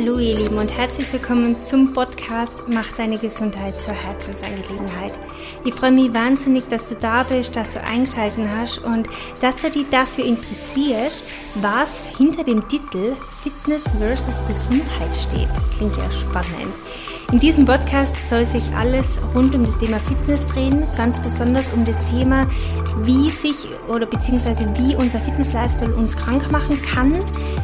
Hallo ihr Lieben und herzlich willkommen zum Podcast Mach deine Gesundheit zur Herzensangelegenheit. Ich freue mich wahnsinnig, dass du da bist, dass du eingeschaltet hast und dass du dich dafür interessierst, was hinter dem Titel Fitness versus Gesundheit steht. Klingt ja spannend. In diesem Podcast soll sich alles rund um das Thema Fitness drehen, ganz besonders um das Thema, wie sich oder beziehungsweise wie unser Fitness-Lifestyle uns krank machen kann,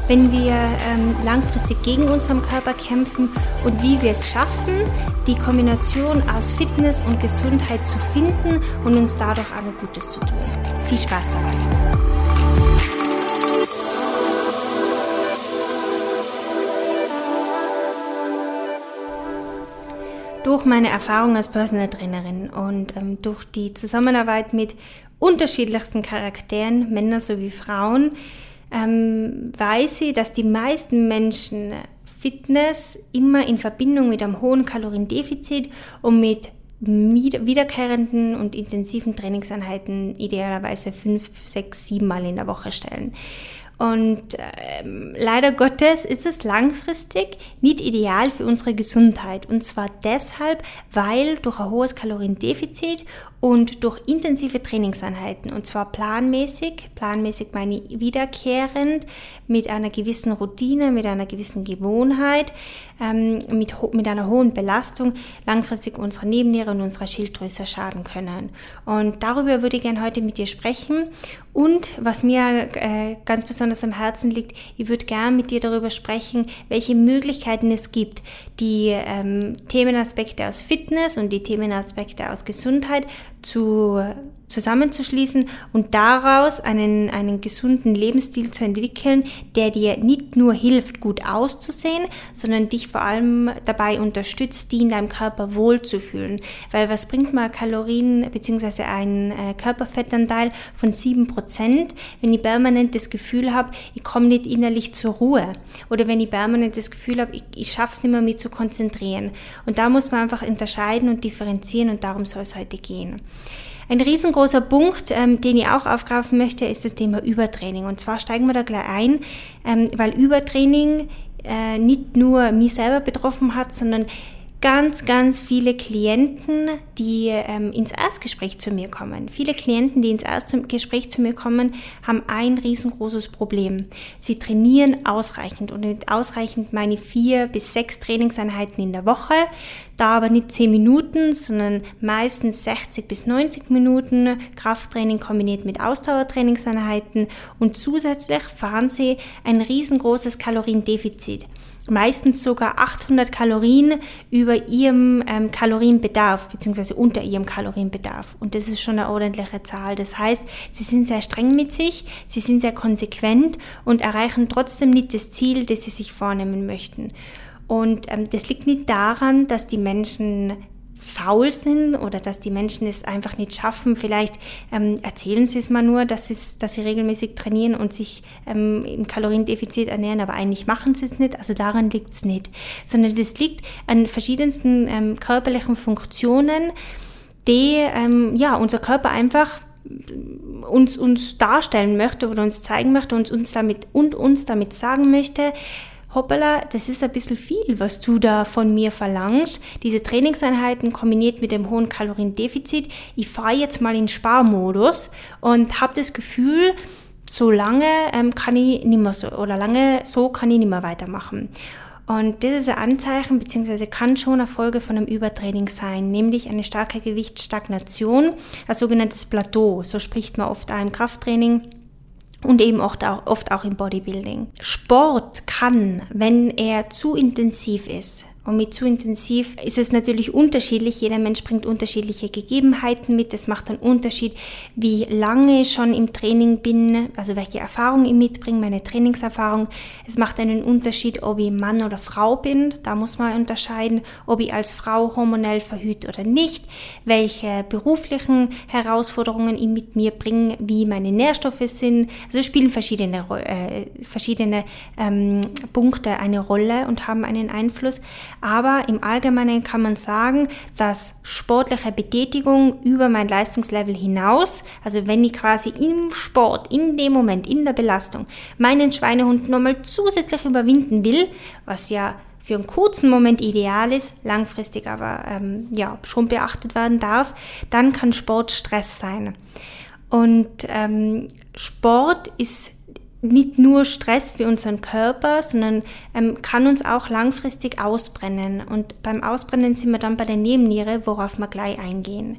wenn wir ähm, langfristig gegen unseren Körper kämpfen und wie wir es schaffen, die Kombination aus Fitness und Gesundheit zu finden und uns dadurch auch Gutes zu tun. Viel Spaß dabei! Durch meine Erfahrung als Personal Trainerin und ähm, durch die Zusammenarbeit mit unterschiedlichsten Charakteren, Männer sowie Frauen, ähm, weiß ich, dass die meisten Menschen Fitness immer in Verbindung mit einem hohen Kaloriendefizit und mit wiederkehrenden und intensiven Trainingseinheiten idealerweise fünf, sechs, sieben Mal in der Woche stellen. Und ähm, leider Gottes ist es langfristig nicht ideal für unsere Gesundheit. Und zwar deshalb, weil durch ein hohes Kaloriendefizit und durch intensive Trainingseinheiten, und zwar planmäßig, planmäßig meine ich wiederkehrend, mit einer gewissen Routine, mit einer gewissen Gewohnheit, ähm, mit, mit einer hohen Belastung langfristig unserer Nebenniere und unserer Schilddrüse schaden können. Und darüber würde ich gerne heute mit dir sprechen. Und was mir äh, ganz besonders am Herzen liegt, ich würde gerne mit dir darüber sprechen, welche Möglichkeiten es gibt, die ähm, Themenaspekte aus Fitness und die Themenaspekte aus Gesundheit zu zusammenzuschließen und daraus einen, einen gesunden Lebensstil zu entwickeln, der dir nicht nur hilft, gut auszusehen, sondern dich vor allem dabei unterstützt, die in deinem Körper wohlzufühlen. Weil was bringt mal Kalorien bzw. ein äh, Körperfettanteil von 7%, wenn ich permanent das Gefühl habe, ich komme nicht innerlich zur Ruhe oder wenn ich permanent das Gefühl habe, ich, ich schaffe es nicht mehr, mich zu konzentrieren. Und da muss man einfach unterscheiden und differenzieren und darum soll es heute gehen. Ein riesengroßer Punkt, ähm, den ich auch aufgreifen möchte, ist das Thema Übertraining. Und zwar steigen wir da gleich ein, ähm, weil Übertraining äh, nicht nur mich selber betroffen hat, sondern ganz, ganz viele Klienten, die ähm, ins Erstgespräch zu mir kommen. Viele Klienten, die ins Erstgespräch zu mir kommen, haben ein riesengroßes Problem. Sie trainieren ausreichend und mit ausreichend meine vier bis sechs Trainingseinheiten in der Woche, da aber nicht zehn Minuten, sondern meistens 60 bis 90 Minuten Krafttraining kombiniert mit Ausdauertrainingseinheiten und zusätzlich fahren sie ein riesengroßes Kaloriendefizit meistens sogar 800 Kalorien über ihrem ähm, Kalorienbedarf beziehungsweise unter ihrem Kalorienbedarf. Und das ist schon eine ordentliche Zahl. Das heißt, sie sind sehr streng mit sich, sie sind sehr konsequent und erreichen trotzdem nicht das Ziel, das sie sich vornehmen möchten. Und ähm, das liegt nicht daran, dass die Menschen faul sind oder dass die Menschen es einfach nicht schaffen. Vielleicht ähm, erzählen sie es mal nur, dass, dass sie regelmäßig trainieren und sich ähm, im Kaloriendefizit ernähren, aber eigentlich machen sie es nicht. Also daran liegt es nicht, sondern das liegt an verschiedensten ähm, körperlichen Funktionen, die ähm, ja unser Körper einfach uns, uns darstellen möchte oder uns zeigen möchte und uns damit und uns damit sagen möchte, hoppala, das ist ein bisschen viel, was du da von mir verlangst. Diese Trainingseinheiten kombiniert mit dem hohen Kaloriendefizit. Ich fahre jetzt mal in Sparmodus und habe das Gefühl, so lange ähm, kann ich nicht mehr so, oder lange so kann ich nicht mehr weitermachen. Und das ist ein Anzeichen, beziehungsweise kann schon eine Folge von einem Übertraining sein, nämlich eine starke Gewichtsstagnation, ein sogenanntes Plateau. So spricht man oft auch im Krafttraining und eben oft auch, oft auch im Bodybuilding. Sport kann, wenn er zu intensiv ist, und mit zu intensiv ist es natürlich unterschiedlich. Jeder Mensch bringt unterschiedliche Gegebenheiten mit. Es macht einen Unterschied, wie lange ich schon im Training bin, also welche Erfahrung ich mitbringe, meine Trainingserfahrung. Es macht einen Unterschied, ob ich Mann oder Frau bin. Da muss man unterscheiden, ob ich als Frau hormonell verhüt oder nicht, welche beruflichen Herausforderungen ich mit mir bringe, wie meine Nährstoffe sind. Also spielen verschiedene, äh, verschiedene ähm, Punkte eine Rolle und haben einen Einfluss. Aber im Allgemeinen kann man sagen, dass sportliche Betätigung über mein Leistungslevel hinaus, also wenn ich quasi im Sport, in dem Moment, in der Belastung, meinen Schweinehund nochmal zusätzlich überwinden will, was ja für einen kurzen Moment ideal ist, langfristig aber ähm, ja, schon beachtet werden darf, dann kann Sport Stress sein. Und ähm, Sport ist nicht nur Stress für unseren Körper, sondern ähm, kann uns auch langfristig ausbrennen. Und beim Ausbrennen sind wir dann bei der Nebenniere, worauf wir gleich eingehen.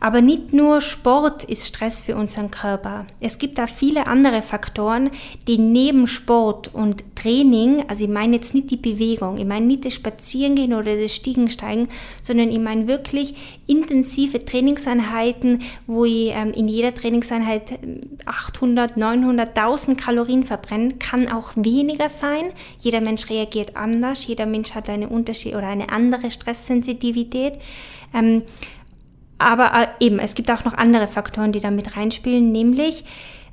Aber nicht nur Sport ist Stress für unseren Körper. Es gibt da viele andere Faktoren, die neben Sport und Training, also ich meine jetzt nicht die Bewegung, ich meine nicht das Spazierengehen oder das Stiegensteigen, sondern ich meine wirklich intensive Trainingseinheiten, wo ich ähm, in jeder Trainingseinheit 800, 900, 1000 Kalorien verbrenne, kann auch weniger sein. Jeder Mensch reagiert anders, jeder Mensch hat eine Unterschied oder eine andere Stresssensitivität. Ähm, aber äh, eben, es gibt auch noch andere Faktoren, die da mit reinspielen, nämlich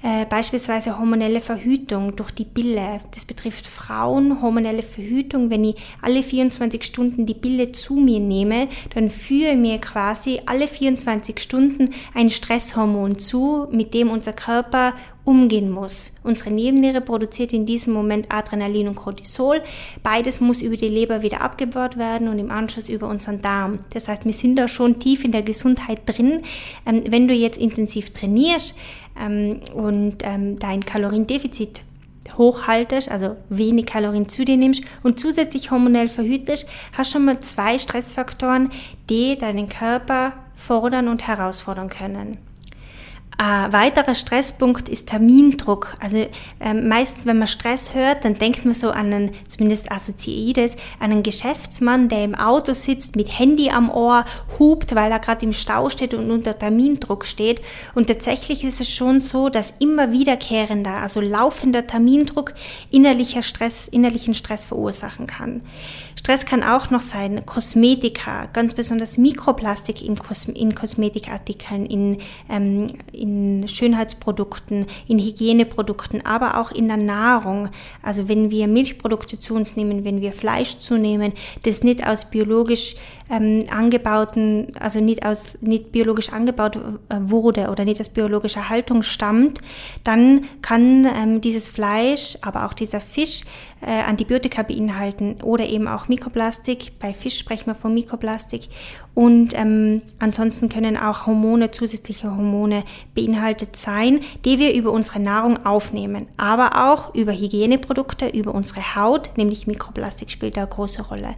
äh, beispielsweise hormonelle Verhütung durch die Pille. Das betrifft Frauen, hormonelle Verhütung. Wenn ich alle 24 Stunden die Pille zu mir nehme, dann führe mir quasi alle 24 Stunden ein Stresshormon zu, mit dem unser Körper umgehen muss. Unsere Nebenniere produziert in diesem Moment Adrenalin und Cortisol. Beides muss über die Leber wieder abgebaut werden und im Anschluss über unseren Darm. Das heißt, wir sind da schon tief in der Gesundheit drin. Ähm, wenn du jetzt intensiv trainierst ähm, und ähm, dein Kaloriendefizit hochhaltest, also wenig Kalorien zu dir nimmst und zusätzlich hormonell verhütest, hast schon mal zwei Stressfaktoren, die deinen Körper fordern und herausfordern können. Ein weiterer Stresspunkt ist Termindruck. Also ähm, meistens, wenn man Stress hört, dann denkt man so an einen, zumindest assoziiert es, an einen Geschäftsmann, der im Auto sitzt, mit Handy am Ohr, hupt, weil er gerade im Stau steht und unter Termindruck steht. Und tatsächlich ist es schon so, dass immer wiederkehrender, also laufender Termindruck innerlicher Stress, innerlichen Stress verursachen kann. Stress kann auch noch sein Kosmetika, ganz besonders Mikroplastik in, Kos in Kosmetikartikeln, in, ähm, Schönheitsprodukten, in Hygieneprodukten, aber auch in der Nahrung. Also wenn wir Milchprodukte zu uns nehmen, wenn wir Fleisch zunehmen, das nicht aus biologisch ähm, angebauten, also nicht aus nicht biologisch angebaut äh, wurde oder nicht aus biologischer Haltung stammt, dann kann ähm, dieses Fleisch, aber auch dieser Fisch äh, Antibiotika beinhalten oder eben auch Mikroplastik. Bei Fisch sprechen wir von Mikroplastik. Und ähm, ansonsten können auch Hormone, zusätzliche Hormone beinhaltet sein, die wir über unsere Nahrung aufnehmen, aber auch über Hygieneprodukte, über unsere Haut, nämlich Mikroplastik spielt da eine große Rolle.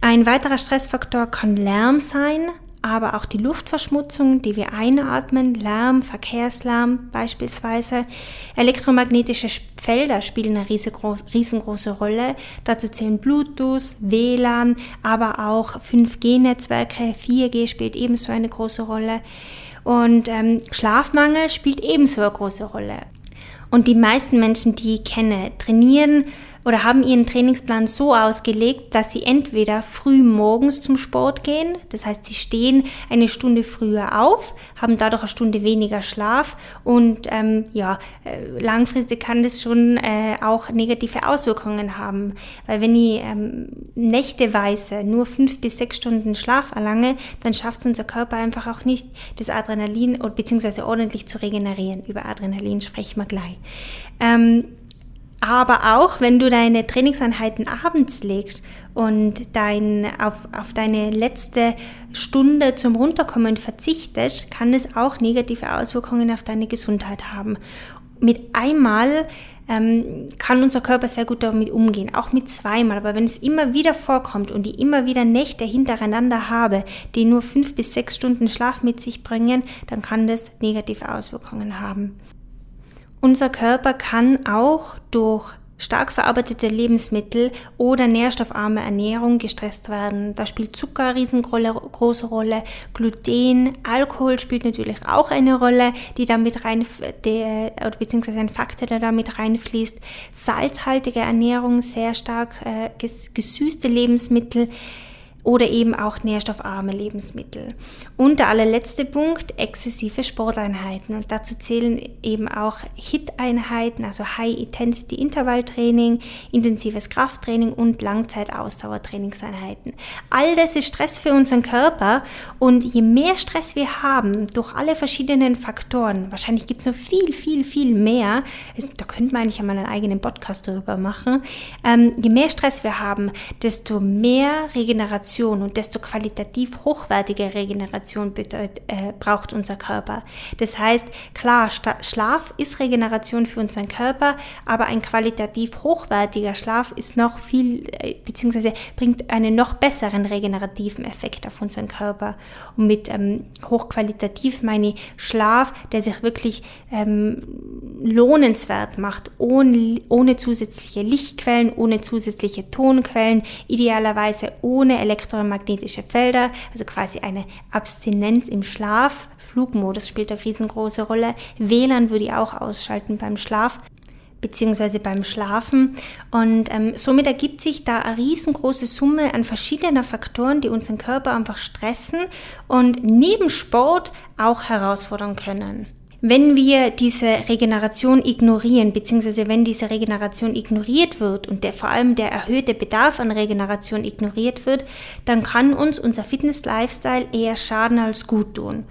Ein weiterer Stressfaktor kann Lärm sein, aber auch die Luftverschmutzung, die wir einatmen, Lärm, Verkehrslärm beispielsweise. Elektromagnetische Felder spielen eine riesengroße Rolle. Dazu zählen Bluetooth, WLAN, aber auch 5G-Netzwerke, 4G spielt ebenso eine große Rolle. Und ähm, Schlafmangel spielt ebenso eine große Rolle. Und die meisten Menschen, die ich kenne, trainieren oder haben ihren Trainingsplan so ausgelegt, dass sie entweder früh morgens zum Sport gehen, das heißt, sie stehen eine Stunde früher auf, haben dadurch eine Stunde weniger Schlaf und ähm, ja, äh, langfristig kann das schon äh, auch negative Auswirkungen haben, weil wenn ich ähm, nächteweise nur fünf bis sechs Stunden Schlaf erlange, dann schafft unser Körper einfach auch nicht, das Adrenalin bzw. ordentlich zu regenerieren. Über Adrenalin sprechen wir gleich. Ähm, aber auch, wenn du deine Trainingseinheiten abends legst und dein, auf, auf deine letzte Stunde zum Runterkommen verzichtest, kann es auch negative Auswirkungen auf deine Gesundheit haben. Mit einmal ähm, kann unser Körper sehr gut damit umgehen, auch mit zweimal. Aber wenn es immer wieder vorkommt und ich immer wieder Nächte hintereinander habe, die nur fünf bis sechs Stunden Schlaf mit sich bringen, dann kann das negative Auswirkungen haben. Unser Körper kann auch durch stark verarbeitete Lebensmittel oder nährstoffarme Ernährung gestresst werden. Da spielt Zucker eine riesengroße Rolle, Gluten, Alkohol spielt natürlich auch eine Rolle, die damit rein, der, beziehungsweise ein Faktor, der damit reinfließt. Salzhaltige Ernährung, sehr stark äh, gesüßte Lebensmittel oder eben auch nährstoffarme Lebensmittel. Und der allerletzte Punkt, exzessive Sporteinheiten. Und dazu zählen eben auch HIT-Einheiten, also High-Intensity-Intervalltraining, intensives Krafttraining und Langzeit-Ausdauertrainingseinheiten. All das ist Stress für unseren Körper und je mehr Stress wir haben durch alle verschiedenen Faktoren, wahrscheinlich gibt es noch viel, viel, viel mehr, da könnte man eigentlich einmal einen eigenen Podcast darüber machen, ähm, je mehr Stress wir haben, desto mehr Regeneration Regeneration und desto qualitativ hochwertige Regeneration bedeutet, äh, braucht unser Körper. Das heißt, klar, Schlaf ist Regeneration für unseren Körper, aber ein qualitativ hochwertiger Schlaf ist noch viel, äh, beziehungsweise bringt einen noch besseren regenerativen Effekt auf unseren Körper. Und mit ähm, hochqualitativ meine ich Schlaf, der sich wirklich ähm, lohnenswert macht, ohne, ohne zusätzliche Lichtquellen, ohne zusätzliche Tonquellen, idealerweise ohne Elektrizität elektromagnetische Felder, also quasi eine Abstinenz im Schlaf. Flugmodus spielt eine riesengroße Rolle. WLAN würde ich auch ausschalten beim Schlaf beziehungsweise beim Schlafen. Und ähm, somit ergibt sich da eine riesengroße Summe an verschiedener Faktoren, die unseren Körper einfach stressen und neben Sport auch herausfordern können. Wenn wir diese Regeneration ignorieren, beziehungsweise wenn diese Regeneration ignoriert wird und der, vor allem der erhöhte Bedarf an Regeneration ignoriert wird, dann kann uns unser Fitness-Lifestyle eher schaden als gut tun.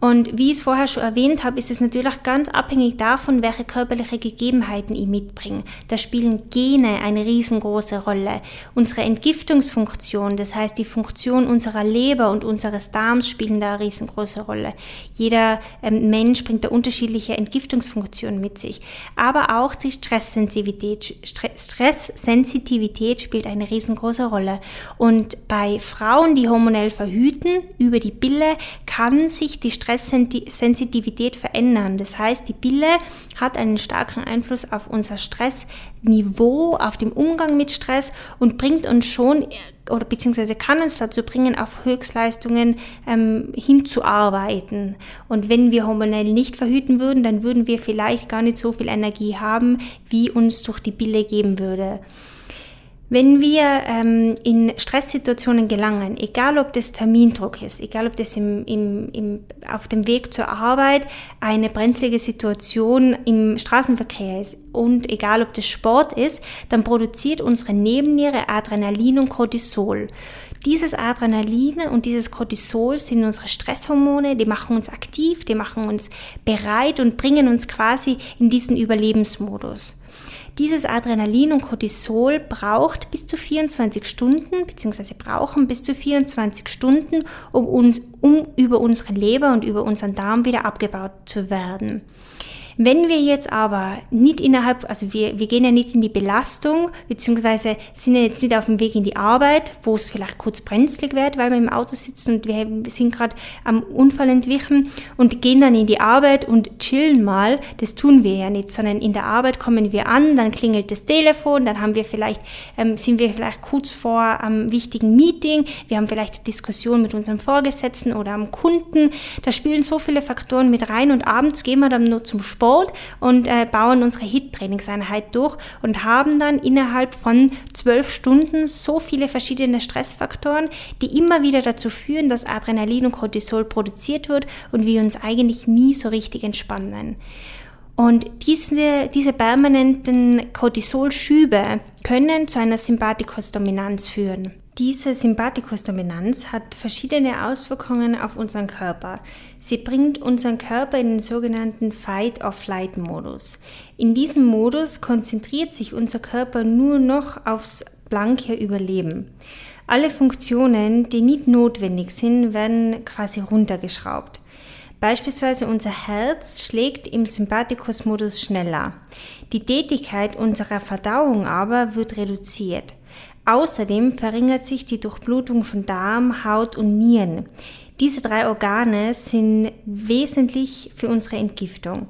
Und wie ich es vorher schon erwähnt habe, ist es natürlich ganz abhängig davon, welche körperliche Gegebenheiten ich mitbringe. Da spielen Gene eine riesengroße Rolle. Unsere Entgiftungsfunktion, das heißt die Funktion unserer Leber und unseres Darms spielen da eine riesengroße Rolle. Jeder ähm, Mensch bringt da unterschiedliche Entgiftungsfunktionen mit sich. Aber auch die Stresssensitivität, Stresssensitivität spielt eine riesengroße Rolle. Und bei Frauen, die hormonell verhüten, über die Bille, kann sich die Stress Stresssensitivität verändern. Das heißt, die Pille hat einen starken Einfluss auf unser Stressniveau, auf den Umgang mit Stress und bringt uns schon oder beziehungsweise kann uns dazu bringen, auf Höchstleistungen ähm, hinzuarbeiten. Und wenn wir hormonell nicht verhüten würden, dann würden wir vielleicht gar nicht so viel Energie haben, wie uns durch die Pille geben würde. Wenn wir ähm, in Stresssituationen gelangen, egal ob das Termindruck ist, egal ob das im, im, im, auf dem Weg zur Arbeit eine brenzlige Situation im Straßenverkehr ist und egal ob das Sport ist, dann produziert unsere Nebenniere Adrenalin und Cortisol. Dieses Adrenalin und dieses Cortisol sind unsere Stresshormone, die machen uns aktiv, die machen uns bereit und bringen uns quasi in diesen Überlebensmodus. Dieses Adrenalin und Cortisol braucht bis zu 24 Stunden, beziehungsweise brauchen bis zu 24 Stunden, um uns, um über unsere Leber und über unseren Darm wieder abgebaut zu werden. Wenn wir jetzt aber nicht innerhalb, also wir, wir gehen ja nicht in die Belastung, beziehungsweise sind ja jetzt nicht auf dem Weg in die Arbeit, wo es vielleicht kurz brenzlig wird, weil wir im Auto sitzen und wir sind gerade am Unfall entwichen und gehen dann in die Arbeit und chillen mal. Das tun wir ja nicht, sondern in der Arbeit kommen wir an, dann klingelt das Telefon, dann haben wir vielleicht, ähm, sind wir vielleicht kurz vor einem wichtigen Meeting, wir haben vielleicht eine Diskussion mit unserem Vorgesetzten oder am Kunden. Da spielen so viele Faktoren mit rein und abends gehen wir dann nur zum Sport Sport und äh, bauen unsere HIT-Trainingseinheit durch und haben dann innerhalb von zwölf Stunden so viele verschiedene Stressfaktoren, die immer wieder dazu führen, dass Adrenalin und Cortisol produziert wird und wir uns eigentlich nie so richtig entspannen. Und diese, diese permanenten Cortisolschübe können zu einer Sympathikusdominanz führen. Diese Sympathikusdominanz hat verschiedene Auswirkungen auf unseren Körper. Sie bringt unseren Körper in den sogenannten Fight-or-Flight-Modus. In diesem Modus konzentriert sich unser Körper nur noch aufs blanke Überleben. Alle Funktionen, die nicht notwendig sind, werden quasi runtergeschraubt. Beispielsweise unser Herz schlägt im Sympathikus-Modus schneller. Die Tätigkeit unserer Verdauung aber wird reduziert. Außerdem verringert sich die Durchblutung von Darm, Haut und Nieren. Diese drei Organe sind wesentlich für unsere Entgiftung.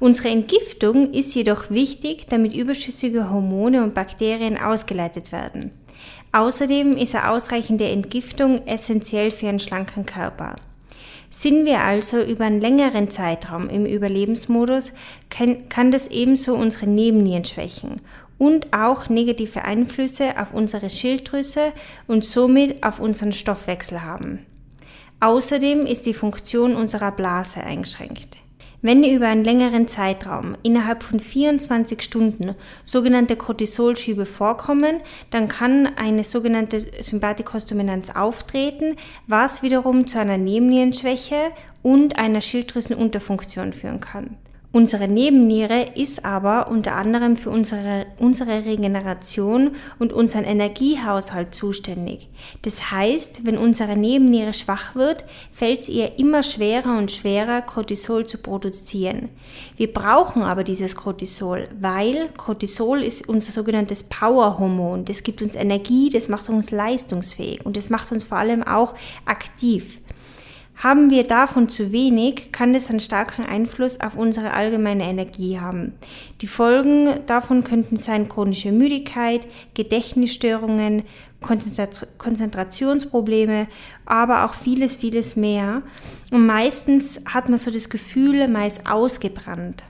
Unsere Entgiftung ist jedoch wichtig, damit überschüssige Hormone und Bakterien ausgeleitet werden. Außerdem ist eine ausreichende Entgiftung essentiell für einen schlanken Körper. Sind wir also über einen längeren Zeitraum im Überlebensmodus, kann, kann das ebenso unsere Nebennieren schwächen und auch negative Einflüsse auf unsere Schilddrüse und somit auf unseren Stoffwechsel haben. Außerdem ist die Funktion unserer Blase eingeschränkt. Wenn über einen längeren Zeitraum innerhalb von 24 Stunden sogenannte Cortisolschübe vorkommen, dann kann eine sogenannte Sympathikosdominanz auftreten, was wiederum zu einer Nebennierenschwäche und einer Schilddrüsenunterfunktion führen kann. Unsere Nebenniere ist aber unter anderem für unsere, unsere Regeneration und unseren Energiehaushalt zuständig. Das heißt, wenn unsere Nebenniere schwach wird, fällt es ihr immer schwerer und schwerer, Cortisol zu produzieren. Wir brauchen aber dieses Cortisol, weil Cortisol ist unser sogenanntes Powerhormon. Das gibt uns Energie, das macht uns leistungsfähig und das macht uns vor allem auch aktiv. Haben wir davon zu wenig, kann das einen starken Einfluss auf unsere allgemeine Energie haben. Die Folgen davon könnten sein chronische Müdigkeit, Gedächtnisstörungen, Konzentrationsprobleme, aber auch vieles, vieles mehr. Und meistens hat man so das Gefühl, man ist ausgebrannt.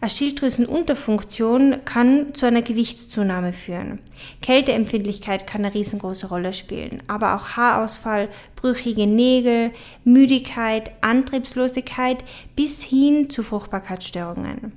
Eine Schilddrüsenunterfunktion kann zu einer Gewichtszunahme führen. Kälteempfindlichkeit kann eine riesengroße Rolle spielen, aber auch Haarausfall, brüchige Nägel, Müdigkeit, Antriebslosigkeit bis hin zu Fruchtbarkeitsstörungen.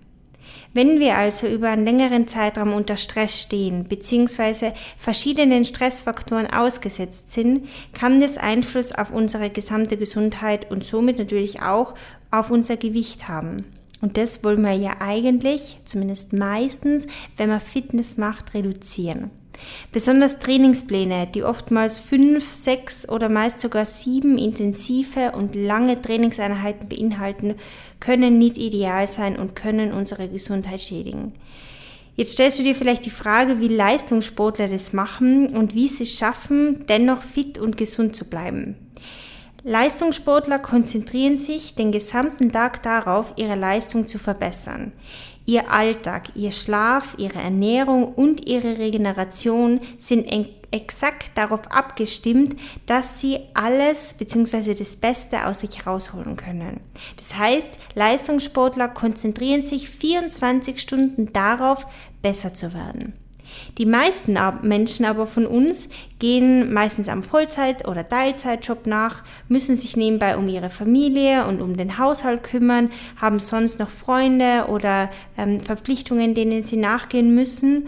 Wenn wir also über einen längeren Zeitraum unter Stress stehen bzw. verschiedenen Stressfaktoren ausgesetzt sind, kann das Einfluss auf unsere gesamte Gesundheit und somit natürlich auch auf unser Gewicht haben. Und das wollen wir ja eigentlich, zumindest meistens, wenn man Fitness macht, reduzieren. Besonders Trainingspläne, die oftmals fünf, sechs oder meist sogar sieben intensive und lange Trainingseinheiten beinhalten, können nicht ideal sein und können unsere Gesundheit schädigen. Jetzt stellst du dir vielleicht die Frage, wie Leistungssportler das machen und wie sie es schaffen, dennoch fit und gesund zu bleiben. Leistungssportler konzentrieren sich den gesamten Tag darauf, ihre Leistung zu verbessern. Ihr Alltag, ihr Schlaf, ihre Ernährung und ihre Regeneration sind exakt darauf abgestimmt, dass sie alles bzw. das Beste aus sich herausholen können. Das heißt, Leistungssportler konzentrieren sich 24 Stunden darauf, besser zu werden. Die meisten Menschen aber von uns gehen meistens am Vollzeit- oder Teilzeitjob nach, müssen sich nebenbei um ihre Familie und um den Haushalt kümmern, haben sonst noch Freunde oder ähm, Verpflichtungen, denen sie nachgehen müssen.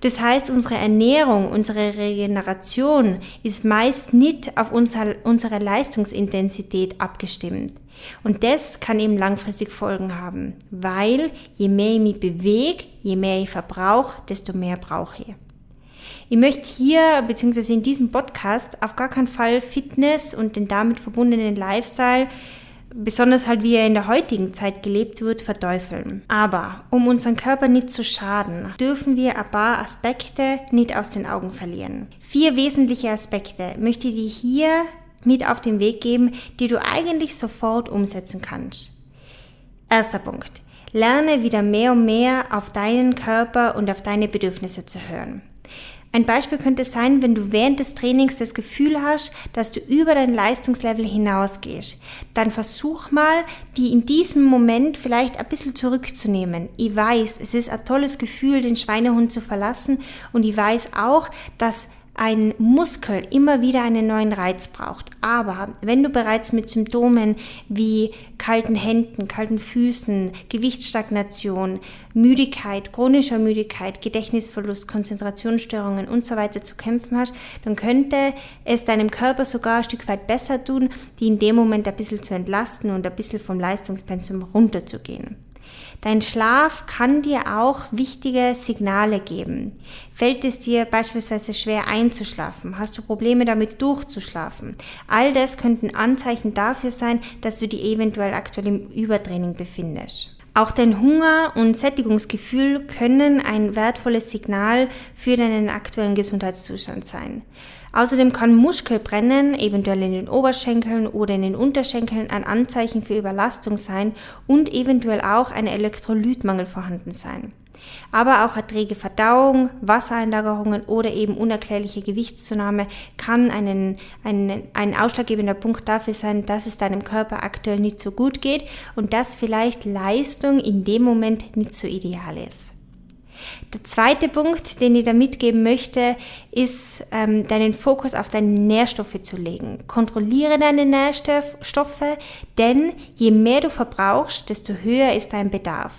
Das heißt, unsere Ernährung, unsere Regeneration ist meist nicht auf unsere, unsere Leistungsintensität abgestimmt. Und das kann eben langfristig Folgen haben, weil je mehr ich mich bewege, je mehr ich verbrauche, desto mehr brauche ich. Ich möchte hier bzw. in diesem Podcast auf gar keinen Fall Fitness und den damit verbundenen Lifestyle, besonders halt wie er in der heutigen Zeit gelebt wird, verteufeln. Aber um unseren Körper nicht zu schaden, dürfen wir ein paar Aspekte nicht aus den Augen verlieren. Vier wesentliche Aspekte möchte ich dir hier mit auf den Weg geben, die du eigentlich sofort umsetzen kannst. Erster Punkt. Lerne wieder mehr und mehr auf deinen Körper und auf deine Bedürfnisse zu hören. Ein Beispiel könnte sein, wenn du während des Trainings das Gefühl hast, dass du über dein Leistungslevel hinausgehst. Dann versuch mal, die in diesem Moment vielleicht ein bisschen zurückzunehmen. Ich weiß, es ist ein tolles Gefühl, den Schweinehund zu verlassen und ich weiß auch, dass ein Muskel immer wieder einen neuen Reiz braucht. Aber wenn du bereits mit Symptomen wie kalten Händen, kalten Füßen, Gewichtsstagnation, Müdigkeit, chronischer Müdigkeit, Gedächtnisverlust, Konzentrationsstörungen und so weiter zu kämpfen hast, dann könnte es deinem Körper sogar ein Stück weit besser tun, die in dem Moment ein bisschen zu entlasten und ein bisschen vom Leistungspensum runterzugehen. Dein Schlaf kann dir auch wichtige Signale geben. Fällt es dir beispielsweise schwer einzuschlafen? Hast du Probleme damit durchzuschlafen? All das könnten Anzeichen dafür sein, dass du dich eventuell aktuell im Übertraining befindest. Auch dein Hunger und Sättigungsgefühl können ein wertvolles Signal für deinen aktuellen Gesundheitszustand sein. Außerdem kann Muskelbrennen, eventuell in den Oberschenkeln oder in den Unterschenkeln, ein Anzeichen für Überlastung sein und eventuell auch ein Elektrolytmangel vorhanden sein. Aber auch erträge Verdauung, Wassereinlagerungen oder eben unerklärliche Gewichtszunahme kann einen, einen, ein ausschlaggebender Punkt dafür sein, dass es deinem Körper aktuell nicht so gut geht und dass vielleicht Leistung in dem Moment nicht so ideal ist. Der zweite Punkt, den ich da mitgeben möchte, ist, ähm, deinen Fokus auf deine Nährstoffe zu legen. Kontrolliere deine Nährstoffe, denn je mehr du verbrauchst, desto höher ist dein Bedarf.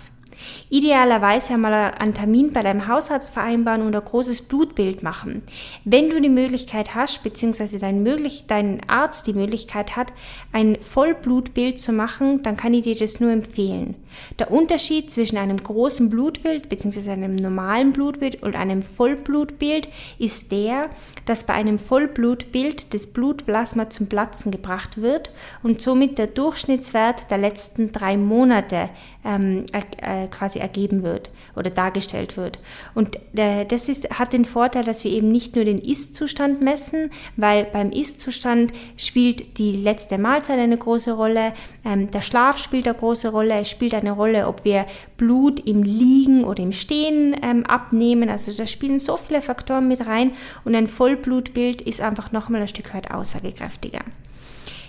Idealerweise einmal einen Termin bei deinem Hausarzt vereinbaren und ein großes Blutbild machen. Wenn du die Möglichkeit hast, beziehungsweise dein, möglich, dein Arzt die Möglichkeit hat, ein Vollblutbild zu machen, dann kann ich dir das nur empfehlen. Der Unterschied zwischen einem großen Blutbild beziehungsweise einem normalen Blutbild und einem Vollblutbild ist der, dass bei einem Vollblutbild das Blutplasma zum Platzen gebracht wird und somit der Durchschnittswert der letzten drei Monate ähm, äh, quasi ergeben wird oder dargestellt wird. Und äh, das ist, hat den Vorteil, dass wir eben nicht nur den Ist-Zustand messen, weil beim Ist-Zustand spielt die letzte Mahlzeit eine große Rolle, ähm, der Schlaf spielt eine große Rolle, es spielt eine Rolle, ob wir Blut im Liegen oder im Stehen ähm, abnehmen. Also da spielen so viele Faktoren mit rein und ein Vollblutbild ist einfach nochmal ein Stück weit aussagekräftiger.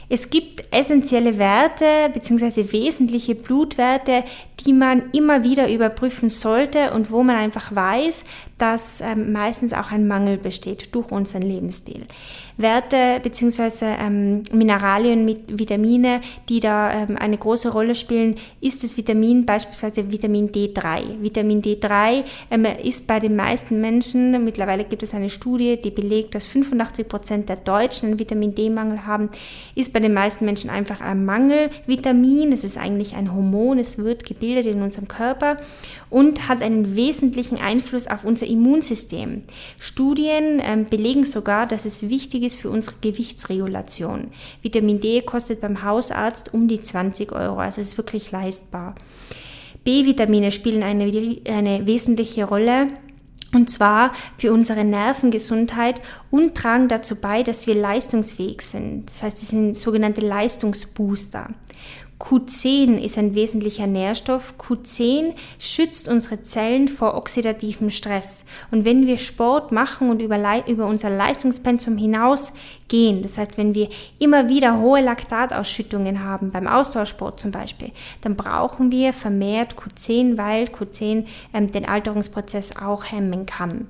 Es gibt essentielle Werte bzw. wesentliche Blutwerte, die man immer wieder überprüfen sollte und wo man einfach weiß, dass ähm, meistens auch ein Mangel besteht durch unseren Lebensstil. Werte bzw. Ähm, Mineralien mit Vitamine, die da ähm, eine große Rolle spielen, ist das Vitamin beispielsweise Vitamin D3. Vitamin D3 ähm, ist bei den meisten Menschen, mittlerweile gibt es eine Studie, die belegt, dass 85 Prozent der Deutschen einen Vitamin D-Mangel haben, ist bei den meisten Menschen einfach ein Mangelvitamin. Es ist eigentlich ein Hormon, es wird gebildet in unserem Körper und hat einen wesentlichen Einfluss auf unser Immunsystem. Studien ähm, belegen sogar, dass es wichtig ist für unsere Gewichtsregulation. Vitamin D kostet beim Hausarzt um die 20 Euro, also ist wirklich leistbar. B-Vitamine spielen eine, eine wesentliche Rolle und zwar für unsere Nervengesundheit und tragen dazu bei, dass wir leistungsfähig sind. Das heißt, sie sind sogenannte Leistungsbooster. Q10 ist ein wesentlicher Nährstoff. Q10 schützt unsere Zellen vor oxidativem Stress. Und wenn wir Sport machen und über, über unser Leistungspensum hinausgehen, das heißt, wenn wir immer wieder hohe Laktatausschüttungen haben, beim Ausdauersport zum Beispiel, dann brauchen wir vermehrt Q10, weil Q10 ähm, den Alterungsprozess auch hemmen kann.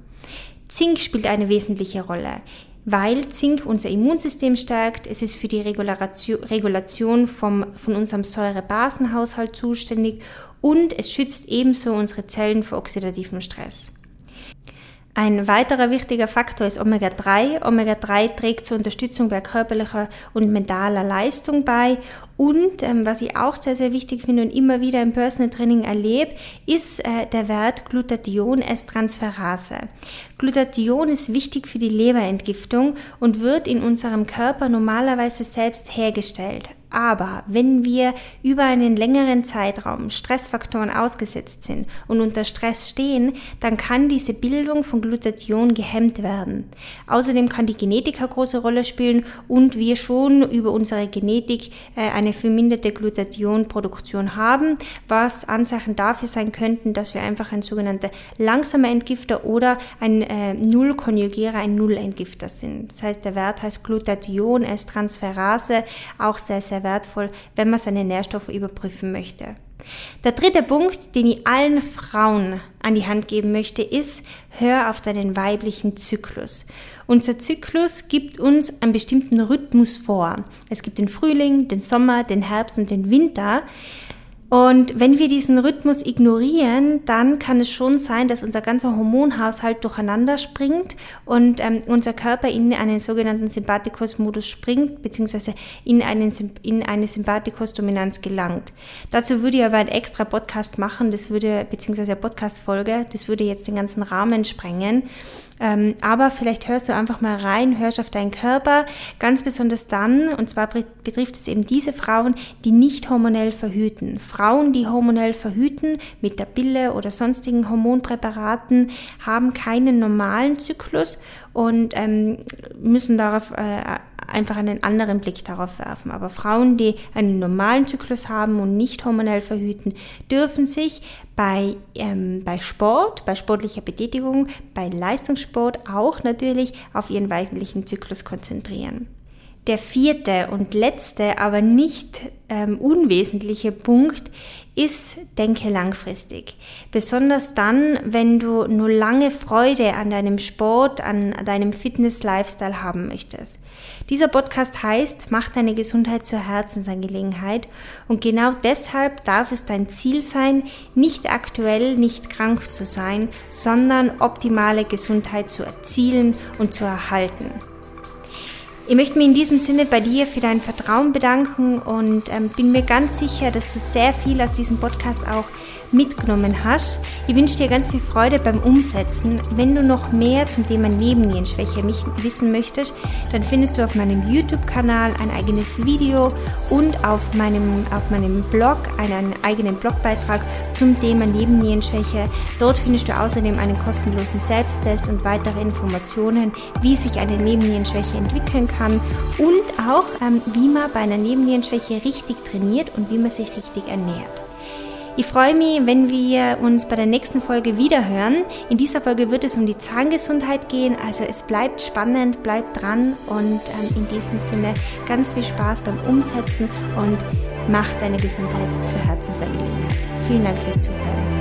Zink spielt eine wesentliche Rolle weil Zink unser Immunsystem stärkt. Es ist für die Regulation vom, von unserem Säurebasenhaushalt zuständig und es schützt ebenso unsere Zellen vor oxidativem Stress. Ein weiterer wichtiger Faktor ist Omega-3. Omega-3 trägt zur Unterstützung bei körperlicher und mentaler Leistung bei. Und ähm, was ich auch sehr, sehr wichtig finde und immer wieder im Personal Training erlebe, ist äh, der Wert Glutathion-S-Transferase. Glutathion ist wichtig für die Leberentgiftung und wird in unserem Körper normalerweise selbst hergestellt. Aber wenn wir über einen längeren Zeitraum Stressfaktoren ausgesetzt sind und unter Stress stehen, dann kann diese Bildung von Glutathion gehemmt werden. Außerdem kann die Genetik eine große Rolle spielen und wir schon über unsere Genetik äh, eine verminderte Glutathionproduktion haben, was Anzeichen dafür sein könnten, dass wir einfach ein sogenannter langsamer Entgifter oder ein äh, Nullkonjugierer, ein Nullentgifter sind. Das heißt, der Wert heißt Glutathion als Transferase, auch sehr, sehr sehr wertvoll, wenn man seine Nährstoffe überprüfen möchte. Der dritte Punkt, den ich allen Frauen an die Hand geben möchte, ist, hör auf deinen weiblichen Zyklus. Unser Zyklus gibt uns einen bestimmten Rhythmus vor. Es gibt den Frühling, den Sommer, den Herbst und den Winter. Und wenn wir diesen Rhythmus ignorieren, dann kann es schon sein, dass unser ganzer Hormonhaushalt durcheinander springt und ähm, unser Körper in einen sogenannten Sympathikus-Modus springt, beziehungsweise in, einen, in eine Sympathikus-Dominanz gelangt. Dazu würde ich aber einen extra Podcast machen, das würde, beziehungsweise eine Podcast-Folge, das würde jetzt den ganzen Rahmen sprengen. Ähm, aber vielleicht hörst du einfach mal rein, hörst auf deinen Körper, ganz besonders dann, und zwar betrifft es eben diese Frauen, die nicht hormonell verhüten. Frauen, die hormonell verhüten mit der Pille oder sonstigen Hormonpräparaten, haben keinen normalen Zyklus und ähm, müssen darauf äh, einfach einen anderen Blick darauf werfen. Aber Frauen, die einen normalen Zyklus haben und nicht hormonell verhüten, dürfen sich bei, ähm, bei Sport, bei sportlicher Betätigung, bei Leistungssport auch natürlich auf ihren weiblichen Zyklus konzentrieren. Der vierte und letzte, aber nicht ähm, unwesentliche Punkt ist, denke langfristig. Besonders dann, wenn du nur lange Freude an deinem Sport, an deinem Fitness-Lifestyle haben möchtest. Dieser Podcast heißt, mach deine Gesundheit zur Herzensangelegenheit und genau deshalb darf es dein Ziel sein, nicht aktuell nicht krank zu sein, sondern optimale Gesundheit zu erzielen und zu erhalten. Ich möchte mich in diesem Sinne bei dir für dein Vertrauen bedanken und ähm, bin mir ganz sicher, dass du sehr viel aus diesem Podcast auch mitgenommen hast. Ich wünsche dir ganz viel Freude beim Umsetzen. Wenn du noch mehr zum Thema Nebennierenschwäche wissen möchtest, dann findest du auf meinem YouTube-Kanal ein eigenes Video und auf meinem, auf meinem Blog einen eigenen Blogbeitrag zum Thema Nebennierenschwäche. Dort findest du außerdem einen kostenlosen Selbsttest und weitere Informationen, wie sich eine Nebennierenschwäche entwickeln kann und auch, ähm, wie man bei einer Nebennierenschwäche richtig trainiert und wie man sich richtig ernährt. Ich freue mich, wenn wir uns bei der nächsten Folge wieder hören. In dieser Folge wird es um die Zahngesundheit gehen, also es bleibt spannend, bleibt dran und ähm, in diesem Sinne ganz viel Spaß beim Umsetzen und mach deine Gesundheit zur Herzensangelegenheit. Vielen Dank fürs Zuhören.